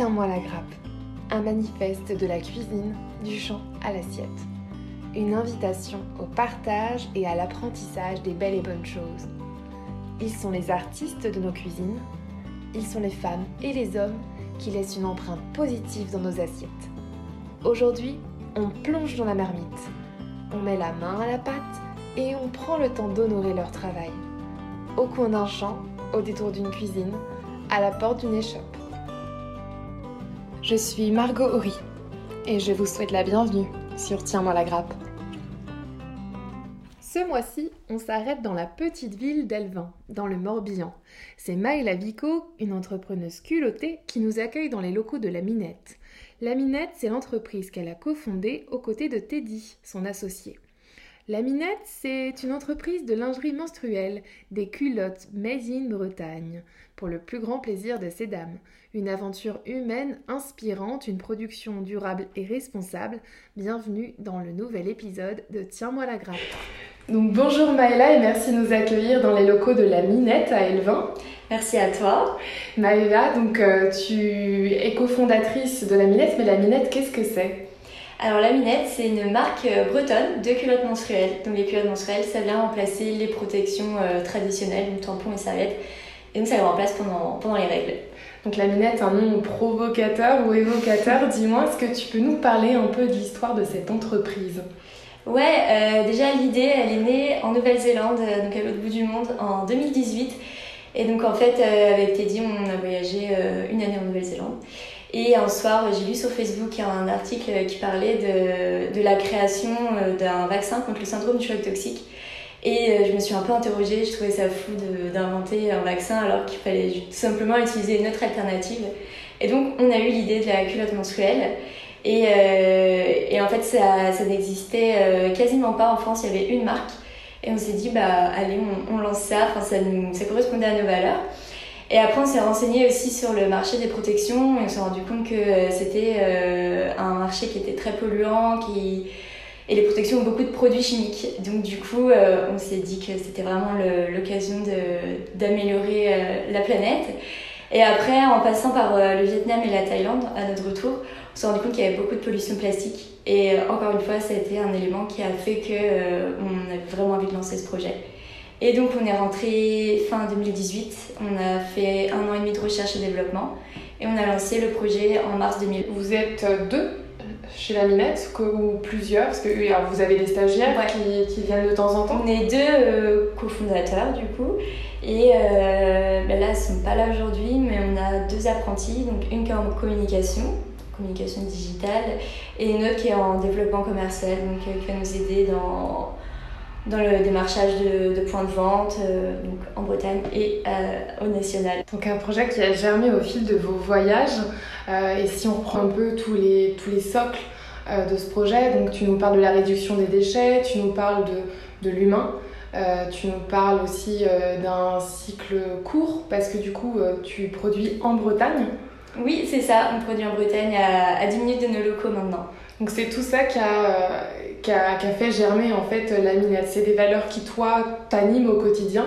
Tiens-moi la grappe, un manifeste de la cuisine, du champ à l'assiette. Une invitation au partage et à l'apprentissage des belles et bonnes choses. Ils sont les artistes de nos cuisines, ils sont les femmes et les hommes qui laissent une empreinte positive dans nos assiettes. Aujourd'hui, on plonge dans la marmite, on met la main à la pâte et on prend le temps d'honorer leur travail. Au coin d'un champ, au détour d'une cuisine, à la porte d'une échoppe. Je suis Margot Horry et je vous souhaite la bienvenue sur Tiens-moi la grappe. Ce mois-ci, on s'arrête dans la petite ville d'Elvin, dans le Morbihan. C'est Maëla Vico, une entrepreneuse culottée, qui nous accueille dans les locaux de La Minette. La Minette, c'est l'entreprise qu'elle a cofondée aux côtés de Teddy, son associé. La Minette, c'est une entreprise de lingerie menstruelle, des culottes made in Bretagne, pour le plus grand plaisir de ces dames. Une aventure humaine inspirante, une production durable et responsable. Bienvenue dans le nouvel épisode de Tiens-moi la grappe. Donc bonjour Maëla et merci de nous accueillir dans les locaux de la Minette à Elvin. Merci à toi. Maëla, donc euh, tu es cofondatrice de la Minette, mais la Minette, qu'est-ce que c'est? Alors la Minette, c'est une marque euh, bretonne de culottes menstruelles. Donc les culottes menstruelles, ça vient remplacer les protections euh, traditionnelles, donc tampons et serviettes. Et donc ça les remplace pendant, pendant les règles. Donc la Minette, un nom provocateur ou évocateur. Dis-moi, est-ce que tu peux nous parler un peu de l'histoire de cette entreprise? Ouais, euh, déjà l'idée, elle est née en Nouvelle-Zélande, donc à l'autre bout du monde, en 2018. Et donc en fait, avec Teddy, on a voyagé une année en Nouvelle-Zélande. Et un soir, j'ai lu sur Facebook un article qui parlait de, de la création euh, d'un vaccin contre le syndrome du choc toxique. Et euh, je me suis un peu interrogée, je trouvais ça fou d'inventer un vaccin alors qu'il fallait tout simplement utiliser une autre alternative. Et donc, on a eu l'idée de la culotte menstruelle. Et, euh, et en fait, ça, ça n'existait quasiment pas en France, il y avait une marque. Et on s'est dit, bah allez, on, lance ça, enfin, ça correspondait à nos valeurs. Et après, on s'est renseigné aussi sur le marché des protections et on s'est rendu compte que euh, c'était euh, un marché qui était très polluant, qui et les protections ont beaucoup de produits chimiques. Donc du coup, euh, on s'est dit que c'était vraiment l'occasion d'améliorer la planète. Et après, en passant par le Vietnam et la Thaïlande, à notre retour, on s'est rendu compte qu'il y avait beaucoup de pollution plastique. Et encore une fois, ça a été un élément qui a fait qu'on on a vraiment envie de lancer ce projet. Et donc on est rentré fin 2018, on a fait un an et demi de recherche et développement. Et on a lancé le projet en mars 2000. Vous êtes deux chez la Minette ou plusieurs Parce que vous avez des stagiaires qui, qui, viennent de temps en temps. On est deux euh, cofondateurs du coup. Et euh, ben là, ils ne sont pas là aujourd'hui, mais on a deux apprentis, donc une qui est en communication, communication digitale, et une autre qui est en développement commercial, donc euh, qui va nous aider dans dans le démarchage de, points de vente euh, donc en Bretagne et euh, au national. Donc un projet qui a germé au fil de vos voyages. Euh, et si on reprend un peu tous les, tous les socles de ce projet, donc tu nous parles de la réduction des déchets, tu nous parles de, de l'humain. tu nous parles aussi d'un cycle court parce que du coup tu produis en Bretagne. Oui, c'est ça, on produit en Bretagne à, à 10 minutes de nos locaux maintenant. Donc c'est tout ça qui a, qui a, fait germer en fait la minette. C'est des valeurs qui, toi, t'animent au quotidien,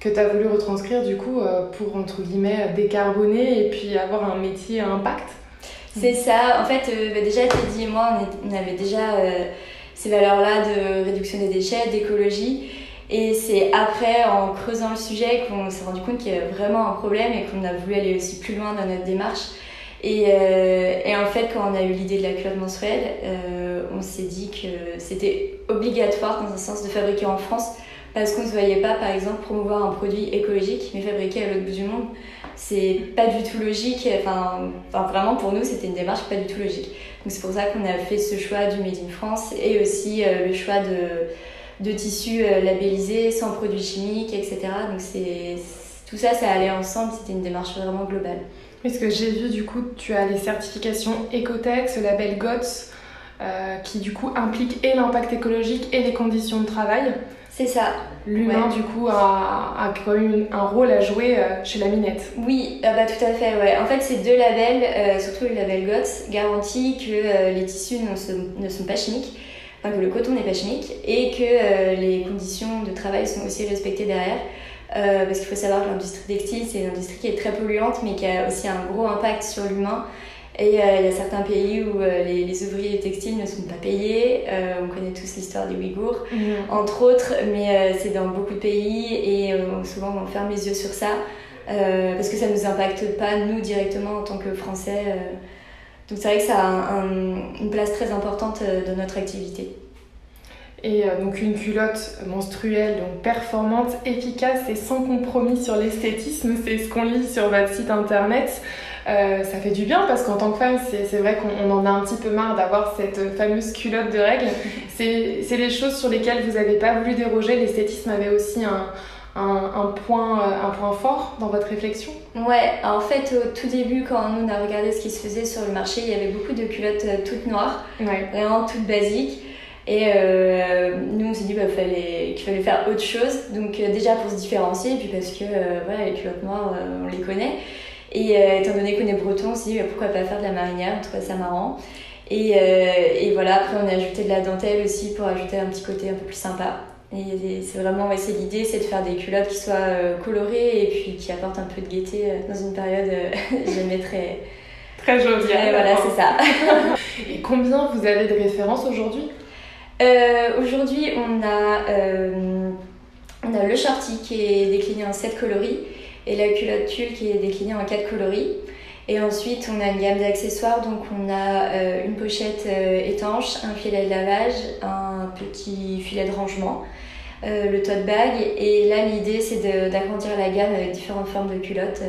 que tu as voulu retranscrire du coup euh, pour, entre guillemets, décarboner et puis avoir un métier à impact. C'est ça. En fait, euh, bah, déjà, Teddy et moi, on, avait déjà euh, ces valeurs-là de réduction des déchets, d'écologie. Et c'est après, en creusant le sujet, qu'on s'est rendu compte qu'il y avait vraiment un problème et qu'on a voulu aller aussi plus loin dans notre démarche. Et, euh, et, en fait, quand on a eu l'idée de la culotte menstruelle, euh, on s'est dit que c'était obligatoire, dans un sens, de fabriquer en France parce qu'on ne se voyait pas, par exemple, promouvoir un produit écologique mais fabriqué à l'autre bout du monde. C'est pas du tout logique. Enfin, enfin vraiment, pour nous, c'était une démarche pas du tout logique. Donc, c'est pour ça qu'on a fait ce choix du Made in France et aussi euh, le choix de, de tissus labellisés, sans produits chimiques, etc. Donc, c'est tout ça, ça allait ensemble. C'était une démarche vraiment globale. Parce que j'ai vu, du coup, tu as les certifications Ecotex, le label GOTS, euh, qui du coup implique et l'impact écologique et les conditions de travail. C'est ça. L'humain, du coup, a, a, quand même un rôle à jouer euh, chez la minette. Oui, ah bah, tout à fait. Ouais. En fait, ces deux labels, euh, surtout le label GOTS, garantissent que les tissus ne, ne sont pas chimiques, enfin que le coton n'est pas chimique et que les conditions de travail sont aussi respectées derrière. Parce qu'il faut savoir que l'industrie textile, c'est une industrie qui est très polluante, mais qui a aussi un gros impact sur l'humain. Et euh, il y a certains pays où euh, les, les, ouvriers textiles ne sont pas payés. Euh, on connaît tous l'histoire des Ouïghours, mhm. entre autres, mais c'est dans beaucoup de pays et souvent on ferme les yeux sur ça parce que ça ne nous impacte pas, nous, directement en tant que Français. donc c'est vrai que ça a une place très importante dans notre activité. Et donc une culotte menstruelle, donc performante, efficace et sans compromis sur l'esthétisme, c'est ce qu'on lit sur votre site internet. Euh, ça fait du bien parce qu'en tant que femme, c'est vrai qu'on en a un petit peu marre d'avoir cette fameuse culotte de règles. C'est les choses sur lesquelles vous n'avez pas voulu déroger. L'esthétisme avait aussi un, un, point, euh, un point fort dans votre réflexion Ouais, en fait, au tout début, quand on a regardé ce qui se faisait sur le marché, il y avait beaucoup de culottes euh, toutes noires, vraiment toutes basiques. Et nous, on s'est dit qu'il bah, fallait, qu'il fallait faire autre chose. Donc, déjà pour se différencier, et puis parce que voilà, les culottes noires, on les connaît. Et euh, étant donné qu'on est breton, on s'est dit bah, pourquoi pas faire de la marinière, on trouvait ça marrant. Et, euh, et, voilà, après on a ajouté de la dentelle aussi pour ajouter un petit côté un peu plus sympa. Et c'est vraiment, ouais, c'est l'idée, c'est de faire des culottes qui soient euh, colorées et puis qui apportent un peu de gaieté dans une période jamais très... Très joviale. voilà, c'est ça. et combien vous avez de références aujourd'hui? Aujourd'hui, on, a on a le shorty qui est décliné en 7 coloris et la culotte tulle qui est déclinée en quatre coloris. Et ensuite, on a une gamme d'accessoires, donc on a euh, une pochette euh, étanche, un filet de lavage, un petit filet de rangement, euh, le tote bag. Et là, l'idée, c'est d'agrandir la gamme avec différentes formes de culottes.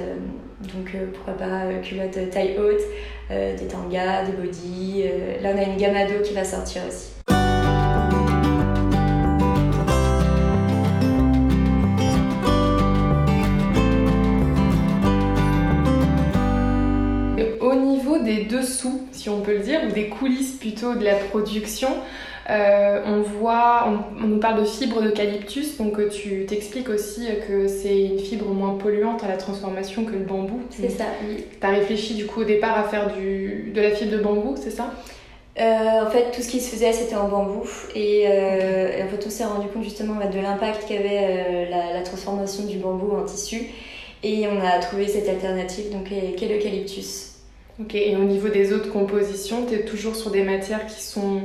donc, pourquoi pas culottes taille haute, des tangas, des bodys. là, on a une gamme ado qui va sortir aussi. Dessous, si on peut le dire, ou des coulisses plutôt de la production. Euh, on voit, on, nous parle de fibres d'eucalyptus, donc euh, tu t'expliques aussi que c'est une fibre moins polluante à la transformation que le bambou. C'est ça, oui. Tu as réfléchi du coup au départ à faire du, de la fibre de bambou, c'est ça? Euh, en fait, tout ce qui se faisait, c'était en bambou. Et, en fait, on s'est rendu compte justement de l'impact qu'avait la, la, transformation du bambou en tissu. Et on a trouvé cette alternative, donc, qui est l'eucalyptus. Ok, et au niveau des autres compositions, tu es toujours sur des matières qui sont,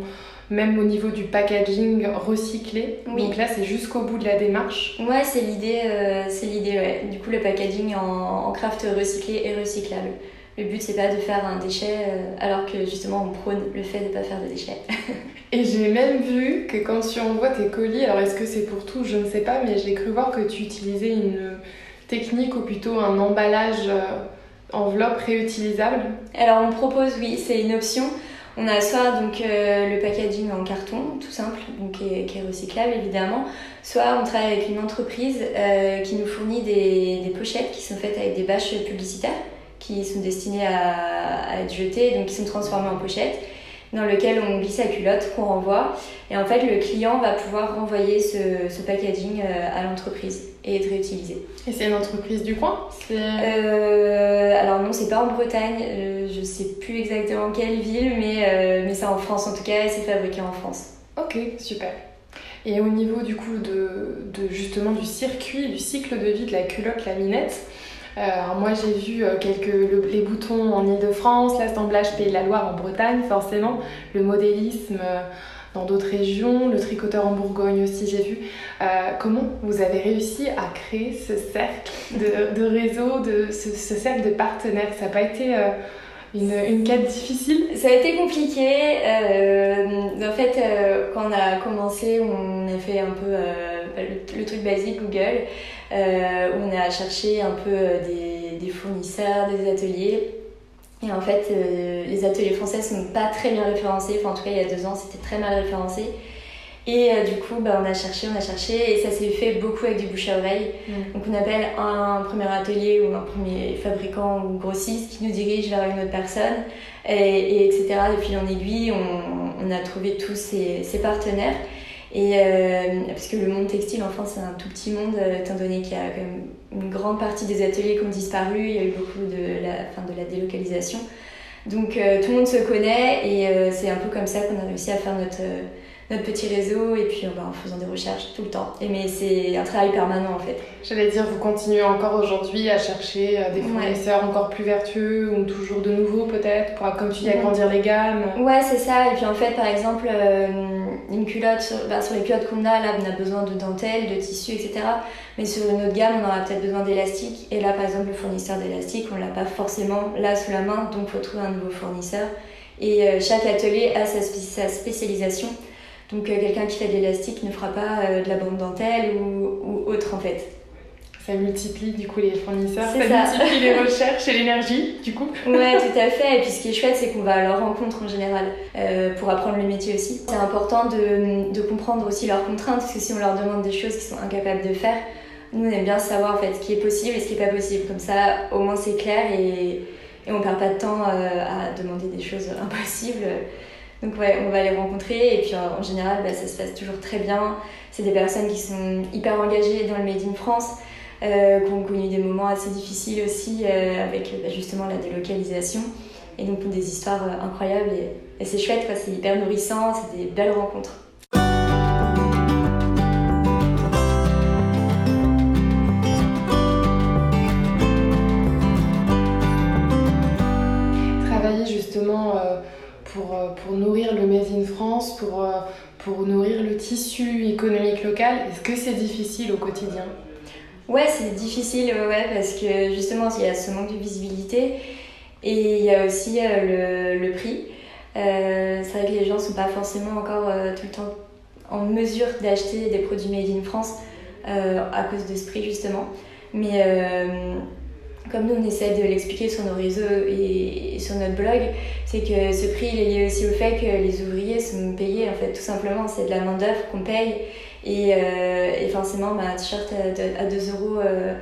même au niveau du packaging, recyclées. Oui. Donc là, c'est jusqu'au bout de la démarche. Ouais, c'est l'idée, euh, c'est l'idée, ouais. Du coup, le packaging en, craft recyclé et recyclable. Le but, c'est pas de faire un déchet, euh, alors que justement, on prône le fait de ne pas faire de déchets. et j'ai même vu que quand tu envoies tes colis, alors est-ce que c'est pour tout, je ne sais pas, mais j'ai cru voir que tu utilisais une technique ou plutôt un emballage. Euh, enveloppe réutilisable Alors on propose, oui, c'est une option. On a soit donc euh, le packaging en carton, tout simple, donc qui est, recyclable évidemment, soit on travaille avec une entreprise euh, qui nous fournit des, pochettes qui sont faites avec des bâches publicitaires qui sont destinées à, à être jetées, donc qui sont transformées en pochettes dans lequel on glisse la culotte qu'on renvoie. Et en fait, le client va pouvoir renvoyer ce, ce packaging euh, à l'entreprise et être réutilisé. Et c'est une entreprise du coin? Euh, Alors non, c'est pas en Bretagne. Euh, je sais plus exactement quelle ville, mais, euh, mais c'est en France en tout cas et c'est fabriqué en France. Ok, super. Et au niveau du coup de, de, justement du circuit, du cycle de vie de la culotte laminette, euh, moi j'ai vu euh, quelques les boutons en Ile-de-France, l'assemblage Pays de la Loire en Bretagne forcément, le modélisme euh, dans d'autres régions, le tricoteur en Bourgogne aussi j'ai vu. comment vous avez réussi à créer ce cercle de, de réseau, de, ce, cercle de partenaires? Ça n'a pas été une, une, quête difficile? Ça a été compliqué. en fait, quand on a commencé, on a fait un peu le, truc basique Google. Euh, où on a cherché un peu euh, des, des, fournisseurs, des ateliers. Et en fait, euh, les ateliers français sont pas très bien référencés. Enfin, en tout cas, il y a deux ans, c'était très mal référencé. Et du coup, bah, on a cherché, on a cherché, et ça s'est fait beaucoup avec du bouche à oreille. Mm. Donc, on appelle un premier atelier ou un premier fabricant ou grossiste qui nous dirige vers une autre personne, et, etc. Et puis en aiguille, on, on a trouvé tous ces, ces partenaires. Et euh, parce que le monde textile en France, c'est un tout petit monde, euh, étant donné qu'il y a quand même une grande partie des ateliers qui ont disparu, il y a eu beaucoup de la, fin, de la délocalisation. Donc euh, tout le monde se connaît et c'est un peu comme ça qu'on a réussi à faire notre, notre petit réseau et puis en faisant des recherches tout le temps. Et, mais c'est un travail permanent en fait. J'allais dire, vous continuez encore aujourd'hui à chercher euh, des fournisseurs encore plus vertueux ou toujours de nouveaux peut-être pour, comme tu dis, agrandir les gammes Ouais, c'est ça. Et puis en fait, par exemple, euh, une culotte, sur, bah, sur les culottes qu'on a, là, on a besoin de dentelle, de tissu, etc. Mais sur une autre gamme, on aura peut-être besoin d'élastique. Et là, par exemple, le fournisseur d'élastique, on l'a pas forcément là sous la main, donc il faut trouver un nouveau fournisseur. Et euh, chaque atelier a sa, sa spécialisation. Donc euh, quelqu'un qui fait de l'élastique ne fera pas euh, de la bande dentelle ou, autre en fait. Ça multiplie du coup les fournisseurs, ça, multiplie les recherches et l'énergie du coup. Ouais, tout à fait. Et puis ce qui est chouette, c'est qu'on va à leur rencontre en général euh, pour apprendre le métier aussi. C'est important de, de, comprendre aussi leurs contraintes parce que si on leur demande des choses qu'ils sont incapables de faire, nous on aime bien savoir en fait ce qui est possible et ce qui n'est pas possible. Comme ça, au moins c'est clair et, et on perd pas de temps à demander des choses impossibles. Donc ouais, on va les rencontrer et puis en général, bah, ça se passe toujours très bien. C'est des personnes qui sont hyper engagées dans le Made in France, euh, qui ont connu des moments assez difficiles aussi euh, avec bah, justement la délocalisation. Et donc des histoires euh, incroyables et, c'est chouette, c'est hyper nourrissant, c'est des belles rencontres. Travailler justement pour, euh, pour nourrir le Made in France, pour, pour nourrir le tissu économique local. Est-ce que c'est difficile au quotidien? Ouais, c'est difficile, ouais, parce que justement, il y a ce manque de visibilité et il y a aussi euh, le, le, prix. c'est vrai que les gens ne sont pas forcément encore tout le temps en mesure d'acheter des produits made in France à cause de ce prix, justement. Mais comme nous on essaie de l'expliquer sur nos réseaux et sur notre blog, c'est que ce prix il est lié aussi au fait que les ouvriers sont payés en fait tout simplement, c'est de la main d'œuvre qu'on paye et, euh, et, forcément un t-shirt à, 2 euros euh,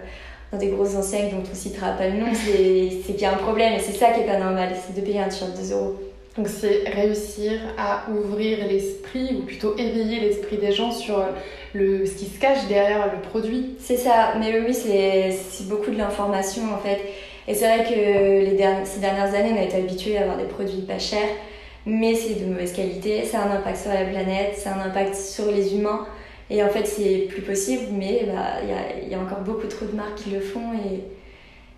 dans des grosses enseignes dont on citera pas le nom, c'est qu'il y a un problème et c'est ça qui est pas normal, c'est de payer un t-shirt 2 euros. Donc c'est réussir à ouvrir l'esprit ou plutôt éveiller l'esprit des gens sur le, ce qui se cache derrière le produit. C'est ça, mais oui, c'est beaucoup de l'information en fait. Et c'est vrai que les dernières, ces dernières années, on a été habitués à avoir des produits pas chers, mais c'est de mauvaise qualité, ça a un impact sur la planète, ça a un impact sur les humains. Et en fait, c'est plus possible, mais bah, il y, a, y, a, encore beaucoup trop de marques qui le font et,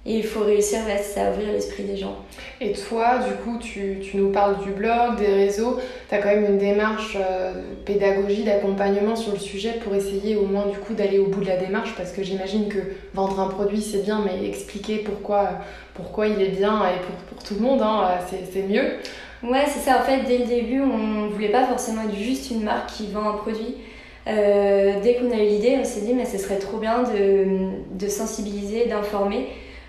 et il faut réussir à ouvrir l'esprit des gens. Et toi, du coup, tu, tu nous parles du blog, des réseaux. Tu as quand même une démarche euh, de pédagogie, d'accompagnement sur le sujet pour essayer au moins du coup d'aller au bout de la démarche parce que j'imagine que vendre un produit c'est bien, mais expliquer pourquoi, pourquoi il est bien et pour, pour tout le monde, hein, c'est mieux. Ouais, c'est ça. En fait, dès le début, on voulait pas forcément être juste une marque qui vend un produit. Euh, dès qu'on a eu l'idée, on s'est dit, mais ce serait trop bien de, de sensibiliser, d'informer.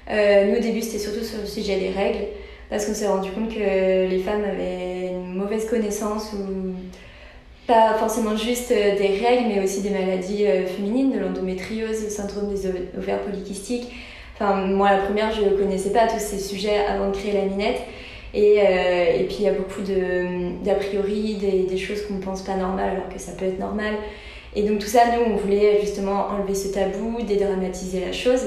Euh, nous, au début, c'était surtout sur le sujet des règles, parce qu'on s'est rendu compte que les femmes avaient une mauvaise connaissance ou pas forcément juste des règles, mais aussi des maladies euh, féminines, de l'endométriose, le syndrome des ovaires polykystiques. Enfin, moi, la première, je ne connaissais pas tous ces sujets avant de créer la minette. Et, euh, et puis, il y a beaucoup d'a priori, des, des choses qu'on ne pense pas normales, alors que ça peut être normal. Et donc, tout ça, nous, on voulait justement enlever ce tabou, dédramatiser la chose.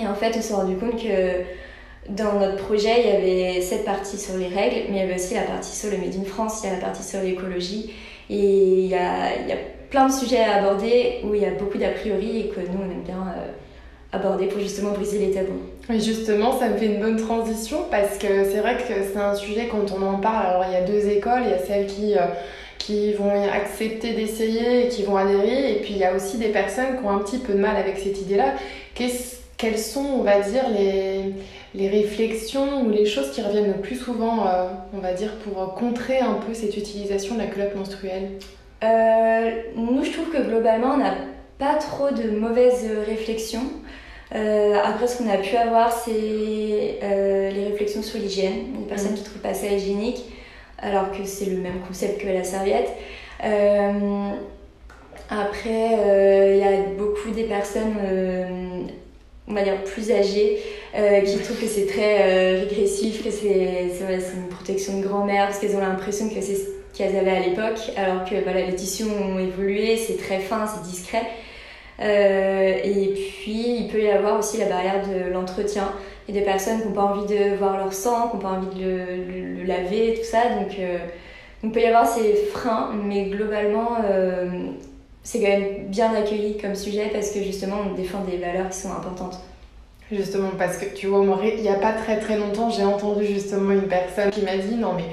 Et en fait, on s'est rendu compte que dans notre projet, il y avait cette partie sur les règles, mais il y avait aussi la partie sur le Made in France, il y a la partie sur l'écologie. Et il y a, il y a plein de sujets à aborder où il y a beaucoup d'a priori et que nous, on aime bien euh, aborder pour justement briser les tabous. Justement, ça me fait une bonne transition parce que c'est vrai que c'est un sujet quand on en parle. Alors, il y a deux écoles, il y a celles qui. Euh, qui vont accepter d'essayer et qui vont adhérer, et puis il y a aussi des personnes qui ont un petit peu de mal avec cette idée-là. Quelles sont, on va dire, les, les, réflexions ou les choses qui reviennent le plus souvent, euh, on va dire, pour contrer un peu cette utilisation de la culotte menstruelle? Euh, Nous, je trouve que globalement, on n'a pas trop de mauvaises réflexions. Euh, après, ce qu'on a pu avoir, c'est les réflexions sur l'hygiène. Des personnes qui ne trouvent pas ça hygiénique, alors que c'est le même concept que la serviette. après, il y a beaucoup des personnes on va dire, plus âgées, euh, qui trouvent que c'est très euh, régressif, que c'est une protection de grand-mère, parce qu'elles ont l'impression que c'est ce qu'elles avaient à l'époque, alors que voilà, les tissus ont évolué, c'est très fin, c'est discret. Euh, et puis, il peut y avoir aussi la barrière de l'entretien. Il y a des personnes qui n'ont pas envie de voir leur sang, qui n'ont pas envie de le, laver, tout ça. Donc, Donc il peut y avoir ces freins, mais globalement, c'est quand même bien accueilli comme sujet parce que justement, on défend des valeurs qui sont importantes. Justement, parce que tu vois, il n'y a pas très très longtemps, j'ai entendu justement une personne qui m'a dit non mais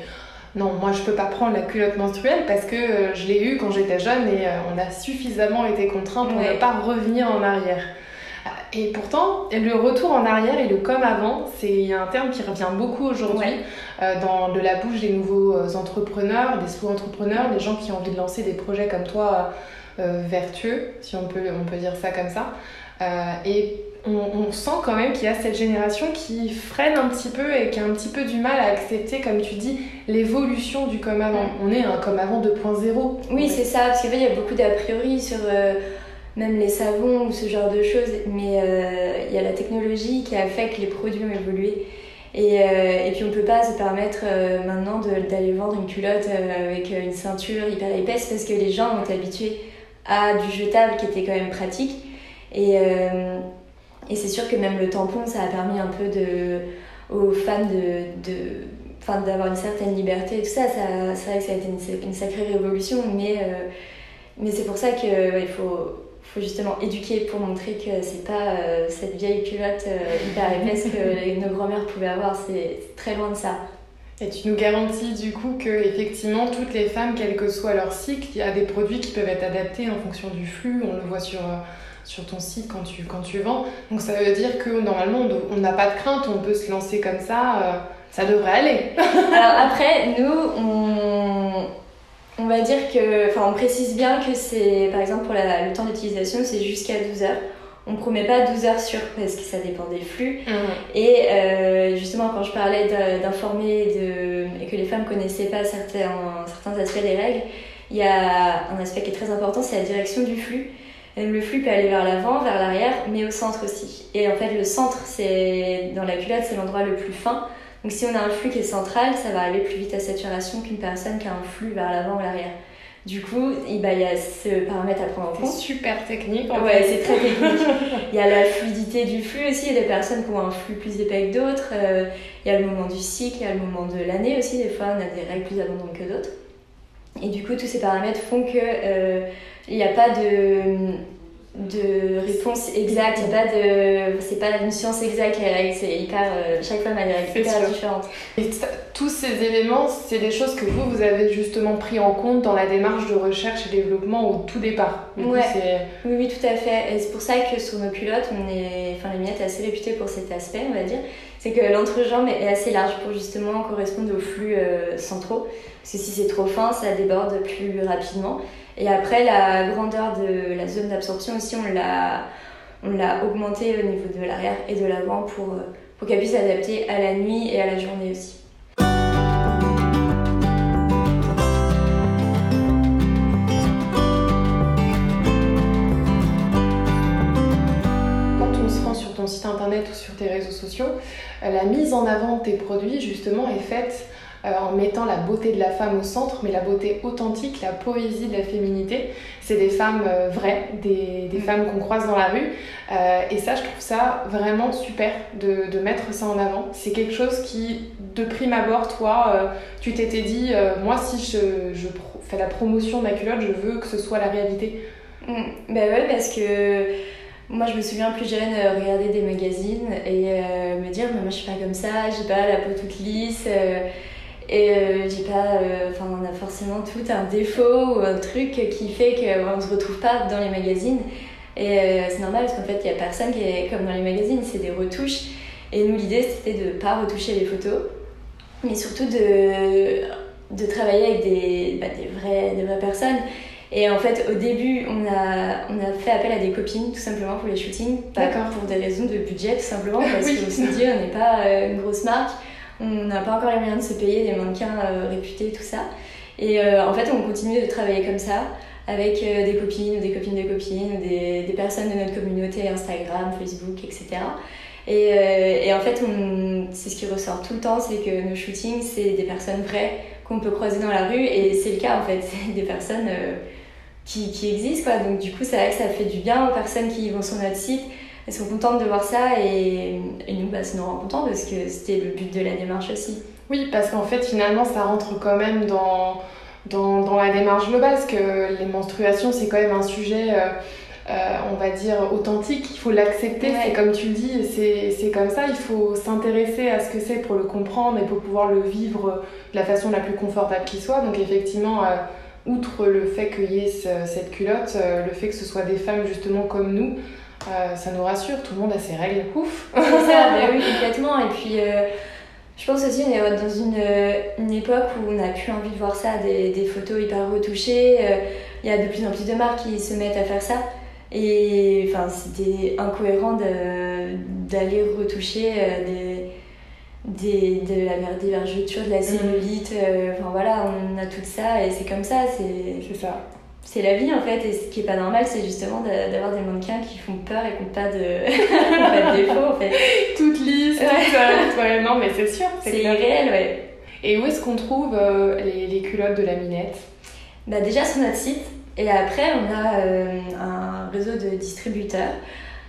non, moi je peux pas prendre la culotte menstruelle parce que euh, je l'ai eue quand j'étais jeune et euh, on a suffisamment été contraint pour ne pas revenir en arrière. Et pourtant, le retour en arrière et le comme avant, c'est un terme qui revient beaucoup aujourd'hui euh, dans de la bouche des nouveaux entrepreneurs, des sous-entrepreneurs, des gens qui ont envie de lancer des projets comme toi vertueux, si on peut, on peut dire ça comme ça. et on, sent quand même qu'il y a cette génération qui freine un petit peu et qui a un petit peu du mal à accepter, comme tu dis, l'évolution du comme avant. On est un comme avant 2.0. Oui, c'est ça, parce qu'il y a beaucoup d'a priori sur euh, même les savons ou ce genre de choses, mais euh, il y a la technologie qui a fait que les produits ont évolué. Et, euh, et puis on peut pas se permettre maintenant d'aller vendre une culotte avec une ceinture hyper épaisse parce que les gens ont été habitués à du jetable qui était quand même pratique. Et et c'est sûr que même le tampon, ça a permis un peu de, aux femmes de, de d'avoir une certaine liberté et tout ça, ça c'est vrai que ça a été une, sacrée révolution, mais, euh, mais c'est pour ça qu'il il faut, faut justement éduquer pour montrer que c'est pas euh, cette vieille culotte euh, hyper épaisse que nos grand-mères pouvaient avoir, c'est très loin de ça. Et tu nous garantis du coup que effectivement toutes les femmes, quel que soit leur cycle, il y a des produits qui peuvent être adaptés en fonction du flux, on le voit sur sur ton site quand tu, quand tu vends. Donc ça veut dire que normalement on n'a pas de crainte, on peut se lancer comme ça, euh, ça devrait aller. Alors après, nous, on, on va dire que, enfin on précise bien que c'est, par exemple pour le temps d'utilisation, c'est jusqu'à 12 heures. On promet pas 12 heures sur parce que ça dépend des flux. Mmh. Et euh, justement, quand je parlais d'informer et que les femmes connaissaient pas certains, certains aspects des règles, il y a un aspect qui est très important, c'est la direction du flux. Le flux peut aller vers l'avant, vers l'arrière, mais au centre aussi. Et en fait, le centre, c'est dans la culotte, c'est l'endroit le plus fin. Donc si on a un flux qui est central, ça va aller plus vite à saturation qu'une personne qui a un flux vers l'avant ou l'arrière. Du coup, il y a ce paramètre à prendre en compte. Super technique. En ouais, c'est très technique. il y a la fluidité du flux aussi. Il y a des personnes qui ont un flux plus épais que d'autres. Euh, il y a le moment du cycle, il y a le moment de l'année aussi. Des fois, on a des règles plus abondantes que d'autres. Et du coup, tous ces paramètres font que euh, il n'y a pas de de réponse exacte, il pas de c'est pas une science exacte les règles, c'est hyper euh, chaque femme a des règles hyper différentes. Et tous ces éléments, c'est des choses que vous vous avez justement pris en compte dans la démarche de recherche et développement au tout départ. oui, oui, tout à fait. Et c'est pour ça que sur nos culottes, on est enfin les minettes est assez réputée pour cet aspect, on va dire. C'est que l'entrejambe est assez large pour justement correspondre aux flux euh, centraux. Parce que si c'est trop fin, ça déborde plus rapidement. Et après, la grandeur de la zone d'absorption aussi, on l'a, on l'a augmenté au niveau de l'arrière et de l'avant pour, pour qu'elle puisse s'adapter à la nuit et à la journée aussi. Tes réseaux sociaux, la mise en avant de tes produits justement est faite euh, en mettant la beauté de la femme au centre, mais la beauté authentique, la poésie de la féminité. C'est des femmes euh, vraies, des, des mm. femmes qu'on croise dans la rue. Euh, et ça, je trouve ça vraiment super de, de mettre ça en avant. C'est quelque chose qui, de prime abord, toi, tu t'étais dit, moi, si je, je fais la promotion de ma culotte, je veux que ce soit la réalité. Mm. Ben ouais, parce que moi, je me souviens plus jeune regarder des magazines et me dire, mais moi, je suis pas comme ça, j'ai pas la peau toute lisse. Et euh, j'ai pas. Euh, enfin, on a forcément tout un défaut ou un truc qui fait qu'on se retrouve pas dans les magazines. Et euh, c'est normal parce qu'en fait, il y a personne qui est comme dans les magazines, c'est des retouches. Et nous, l'idée, c'était de pas retoucher les photos, mais surtout de, de travailler avec des, bah, des, des vraies personnes. Et en fait, au début, on a, on a fait appel à des copines, tout simplement, pour les shootings. D'accord. Pour des raisons de budget, tout simplement, parce qu'on s'est dit, on n'est pas une grosse marque. On n'a pas encore les moyens de se payer des mannequins euh, réputés, tout ça. Et euh, en fait, on continue de travailler comme ça avec euh, des copines ou des copines de copines ou des, des, personnes de notre communauté Instagram, Facebook, etc. Et, et en fait, c'est ce qui ressort tout le temps, c'est que nos shootings, c'est des personnes vraies qu'on peut croiser dans la rue et c'est le cas en fait, c'est des personnes qui, qui, existent quoi. Donc du coup, c'est vrai que ça fait du bien aux personnes qui vont sur notre site elles sont contentes de voir ça et, nous, bah, ça nous rend parce que c'était le but de la démarche aussi. Oui, parce qu'en fait, finalement, ça rentre quand même dans, dans, dans, la démarche globale, parce que les menstruations, c'est quand même un sujet, on va dire, authentique. Il faut l'accepter, c'est comme tu le dis, c'est comme ça. Il faut s'intéresser à ce que c'est pour le comprendre et pour pouvoir le vivre de la façon la plus confortable qui soit. Donc, effectivement, outre le fait qu'il y ait cette culotte, le fait que ce soit des femmes justement comme nous, euh, ça nous rassure, tout le monde a ses règles, ouf C'est ça, mais oui, complètement. Et puis, euh, je pense aussi, on est dans une, une, époque où on n'a plus envie de voir ça, des, des photos hyper retouchées. Euh, il y a de plus en plus de marques qui se mettent à faire ça. Et enfin, c'était incohérent d'aller retoucher des, des, de la, des vergetures, de la mm. cellulite. Enfin voilà, on a tout ça et c'est comme ça. C'est ça c'est la vie en fait, et ce qui est pas normal, c'est justement d'avoir des mannequins qui font peur et qui n'ont pas, de... pas défauts en fait. Toutes lisses, toutes ouais, non, mais c'est sûr. C'est irréel, ouais. Et où est-ce qu'on trouve euh, les, les, culottes de la minette? Bah, Déjà sur notre site, et après on a euh, un réseau de distributeurs.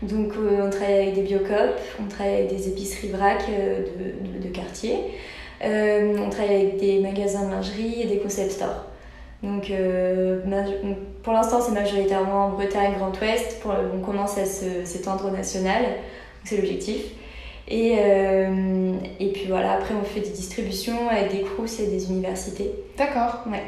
Donc euh, on travaille avec des biocopes, on travaille avec des épiceries vrac de, de, de, quartier, on travaille avec des magasins de lingerie et des concept stores. Euh, donc, pour l'instant, c'est majoritairement Bretagne, Grand Ouest. Pour, on commence à s'étendre au national, c'est l'objectif. Et, euh, et puis voilà, après, on fait des distributions avec des crous et des universités. D'accord. Ouais.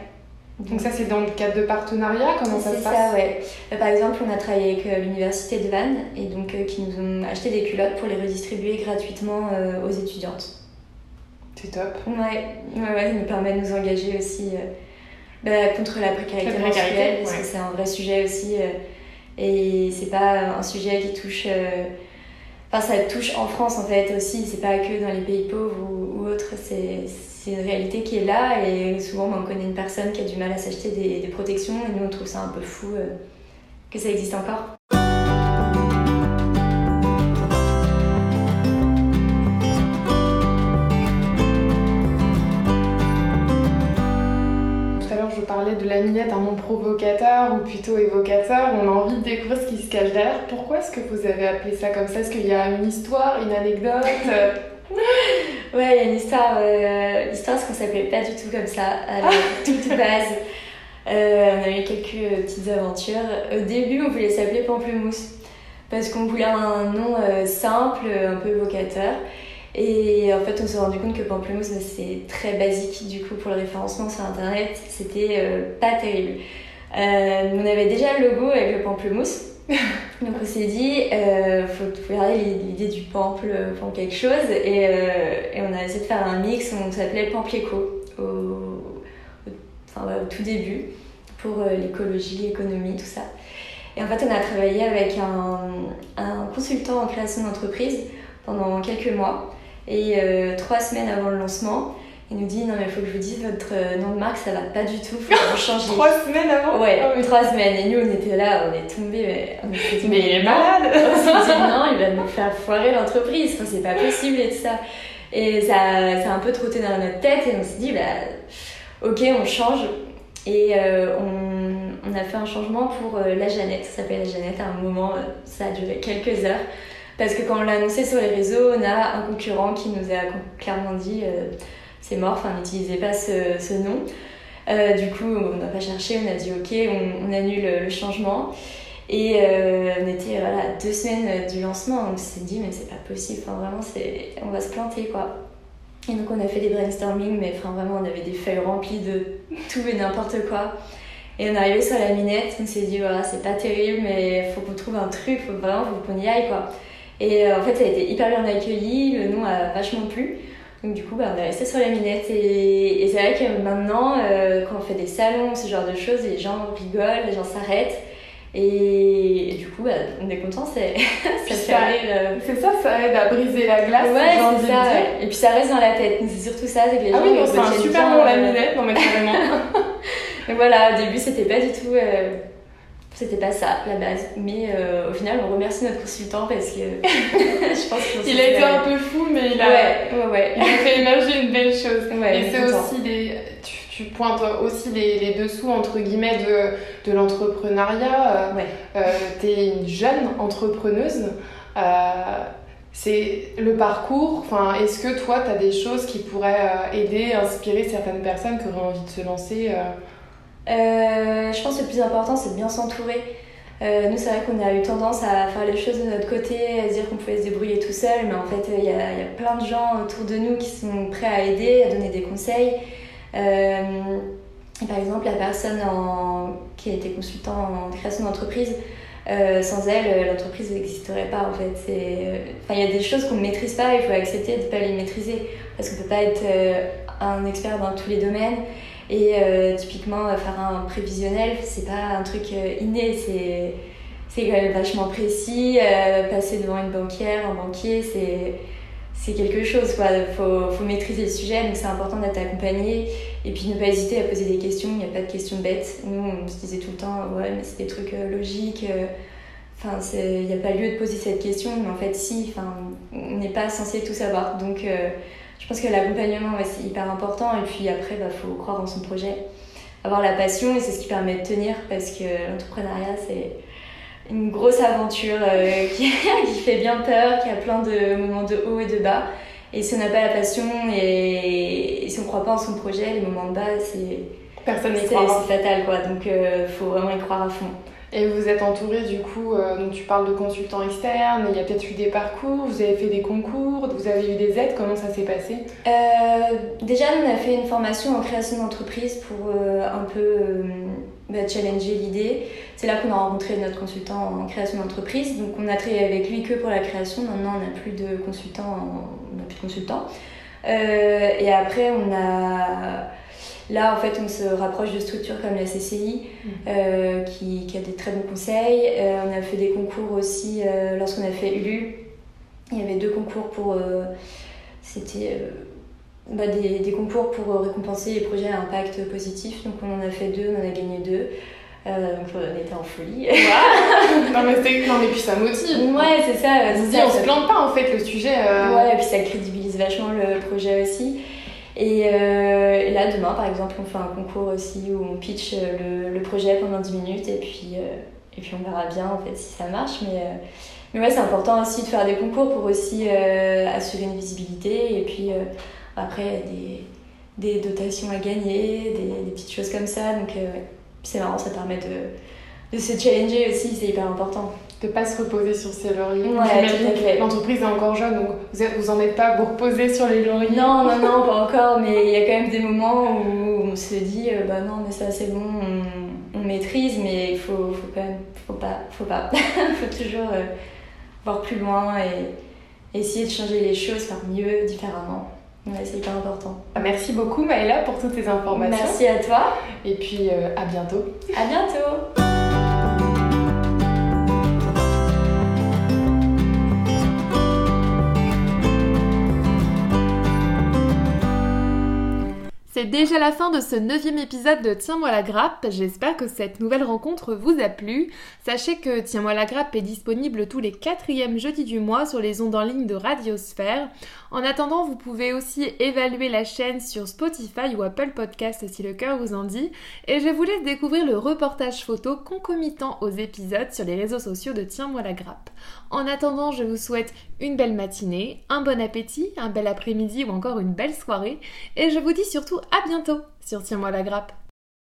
Donc, ça, c'est dans le cadre de partenariat Comment ça se passe ça, ouais. Euh, par exemple, on a travaillé avec l'université de Vannes et donc qui nous ont acheté des culottes pour les redistribuer gratuitement aux étudiantes. C'est top. Ouais, ouais, ouais, ça nous permet de nous engager aussi bah, contre la précarité, menstruelle, parce que c'est un vrai sujet aussi. Euh, et c'est pas un sujet qui touche. Euh, enfin, ça touche en France en fait aussi, c'est pas que dans les pays pauvres ou, ou autres, c'est une réalité qui est là. Et souvent, on connaît une personne qui a du mal à s'acheter des, protections, et nous on trouve ça un peu fou euh, que ça existe encore. parlais de la minette, un nom provocateur ou plutôt évocateur, on a envie de découvrir ce qui se cache derrière. Pourquoi est-ce que vous avez appelé ça comme ça? Est-ce qu'il y a une histoire, une anecdote? Ouais, il y a une histoire. Euh, l'histoire, c'est qu'on s'appelait pas du tout comme ça à la toute base. Euh, on a eu quelques petites aventures. Au début, on voulait s'appeler Pamplemousse parce qu'on voulait un nom euh, simple, un peu évocateur. Et en fait, on s'est rendu compte que Pamplemousse, c'est très basique du coup pour le référencement sur internet. C'était euh, pas terrible. Euh, on avait déjà le logo avec le pamplemousse. Donc on s'est dit, euh, faut garder l'idée du pample pour quelque chose. Et, euh, et, on a essayé de faire un mix, on s'appelait Pamplieco au, au, enfin, au tout début pour euh, l'écologie, l'économie, tout ça. Et en fait, on a travaillé avec un, un consultant en création d'entreprise pendant quelques mois. Et euh, trois semaines avant le lancement, il nous dit non mais il faut que je vous dise votre euh, nom de marque ça va pas du tout, faut changiez. trois semaines avant Ouais, ah trois semaines. Et nous on était là, on est tombés, mais on mais il est malade. on s'est dit non, il va nous faire foirer l'entreprise, enfin, c'est pas possible et tout ça. Et ça, ça a un peu trotté dans notre tête et on s'est dit bah ok on change. Et euh, on, on, a fait un changement pour la Jeannette, ça s'appelle la Jeannette à un moment, ça a duré quelques heures. Parce que quand on l'a annoncé sur les réseaux, on a un concurrent qui nous a clairement dit euh, c'est mort, enfin n'utilisez pas ce, ce nom. Euh, du coup, on n'a pas cherché, on a dit ok, on, annule le changement. Et euh, on était voilà, deux semaines du lancement, on s'est dit mais c'est pas possible, enfin vraiment on va se planter quoi. Et donc on a fait des brainstorming, mais enfin vraiment on avait des feuilles remplies de tout et n'importe quoi. Et on est arrivé sur la minette, on s'est dit voilà c'est pas terrible, mais faut qu'on trouve un truc, faut vraiment qu'on y aille quoi. Et euh, en fait, ça a été hyper bien accueilli, le nom a vachement plu. Donc du coup, bah, on est resté sur la minette et, et c'est vrai que maintenant, euh, quand on fait des salons, ce genre de choses, les gens rigolent, les gens s'arrêtent. Et, du coup, bah, on est content, c'est ça, euh, C'est ça, ça aide à briser la glace. Ouais, c'est ça. Et puis ça reste dans la tête. C'est surtout ça, c'est que les ah oui, c'est un super nom la minette, non mais carrément. Donc voilà, au début, c'était pas du tout c'était pas ça la base. Mais euh, au final, on remercie notre consultant parce que je pense qu'il a été un peu fou, mais il a, ouais, ouais, il a fait émerger une belle chose. et c'est aussi des. Tu, tu, pointes aussi les, les, dessous, entre guillemets, de, de l'entrepreneuriat. Ouais. Euh, tu es une jeune entrepreneuse. Euh, c'est le parcours. Enfin, est-ce que toi, tu as des choses qui pourraient aider, inspirer certaines personnes qui auraient envie de se lancer Je pense que le plus important, c'est de bien s'entourer. nous, c'est vrai qu'on a eu tendance à faire les choses de notre côté, à se dire qu'on pouvait se débrouiller tout seul, mais en fait, il y, a, plein de gens autour de nous qui sont prêts à aider, à donner des conseils. par exemple, la personne qui a été consultant en création d'entreprise, euh, sans elle, euh, l'entreprise n'existerait pas en fait. Euh, il y a des choses qu'on ne maîtrise pas, il faut accepter de ne pas les maîtriser parce qu'on ne peut pas être un expert dans tous les domaines. Et typiquement, faire un prévisionnel, c'est pas un truc inné, c'est c'est quand même vachement précis. passer devant une banquière, un banquier, c'est c'est quelque chose. Il faut, faut, maîtriser le sujet, donc c'est important d'être accompagné. Et puis ne pas hésiter à poser des questions, il n'y a pas de questions bêtes. Nous, on se disait tout le temps, ouais, mais c'est des trucs euh, logiques. Euh, enfin, il n'y a pas lieu de poser cette question, mais en fait, si, on n'est pas censé tout savoir. Donc, euh, je pense que l'accompagnement, c'est hyper important. Et puis après, il bah, faut croire en son projet, avoir la passion, et c'est ce qui permet de tenir, parce que l'entrepreneuriat, c'est une grosse aventure euh, qui, qui, fait bien peur, qui a plein de moments de haut et de bas. Et si on n'a pas la passion et, si on ne croit pas en son projet, les moments de bas, c'est Personne c'est fatal quoi. Donc il euh, faut vraiment y croire à fond. Et vous êtes entouré du coup, euh, donc tu parles de consultants externes, il y a peut-être eu des parcours, vous avez fait des concours, vous avez eu des aides, comment ça s'est passé? Déjà, on a fait une formation en création d'entreprise pour un peu bah, challenger l'idée. C'est là qu'on a rencontré notre consultant en création d'entreprise. Donc on a travaillé avec lui que pour la création. Maintenant on n'a plus de consultants. On plus de consultants. Euh, et après on a Là, en fait, on se rapproche de structures comme la CCI, mm. euh, qui, qui, a des très bons conseils. Euh, on a fait des concours aussi lorsqu'on a fait ULU. Il y avait deux concours pour. C'était bah, des, des, concours pour récompenser les projets à impact positif. Donc, on en a fait deux, on en a gagné deux. Euh, donc on était en folie. non, mais non mais puis ça motive. Ouais, c'est ça. On se plante pas en fait le sujet. Euh. Ouais, et puis ça crédibilise vachement le projet aussi. Euh, et, là, demain, par exemple, on fait un concours aussi où on pitch le, le projet pendant 10 minutes et puis, et puis on verra bien en fait si ça marche. Mais, mais ouais, c'est important aussi de faire des concours pour aussi assurer une visibilité et puis après des, des dotations à gagner, des, petites choses comme ça. Donc ouais c'est marrant, ça permet de, de se challenger aussi, c'est hyper important. De pas se reposer sur ses lauriers. Ouais, L'entreprise est encore jeune, donc vous, êtes, vous en êtes pas pour reposer sur les lauriers. Non, non, non, pas encore, mais il y a quand même des moments où on se dit, euh, bah non, mais ça c'est bon, on, maîtrise, mais il faut, faut quand même, faut pas, faut pas, faut toujours euh, voir plus loin et essayer de changer les choses, faire mieux, différemment. Ouais, c'est hyper important. Ah, merci beaucoup Maëla pour toutes tes informations. Merci à toi. Et puis euh, à bientôt. À bientôt. C'est déjà la fin de ce neuvième épisode de Tiens-moi la grappe. J'espère que cette nouvelle rencontre vous a plu. Sachez que Tiens-moi la grappe est disponible tous les quatrièmes jeudis du mois sur les ondes en ligne de Radiosphère. En attendant, vous pouvez aussi évaluer la chaîne sur Spotify ou Apple Podcast si le cœur vous en dit. Et je vous laisse découvrir le reportage photo concomitant aux épisodes sur les réseaux sociaux de Tiens-moi la grappe. En attendant, je vous souhaite une belle matinée, un bon appétit, un bel après-midi ou encore une belle soirée. Et je vous dis surtout à bientôt sur Tiens-moi la grappe.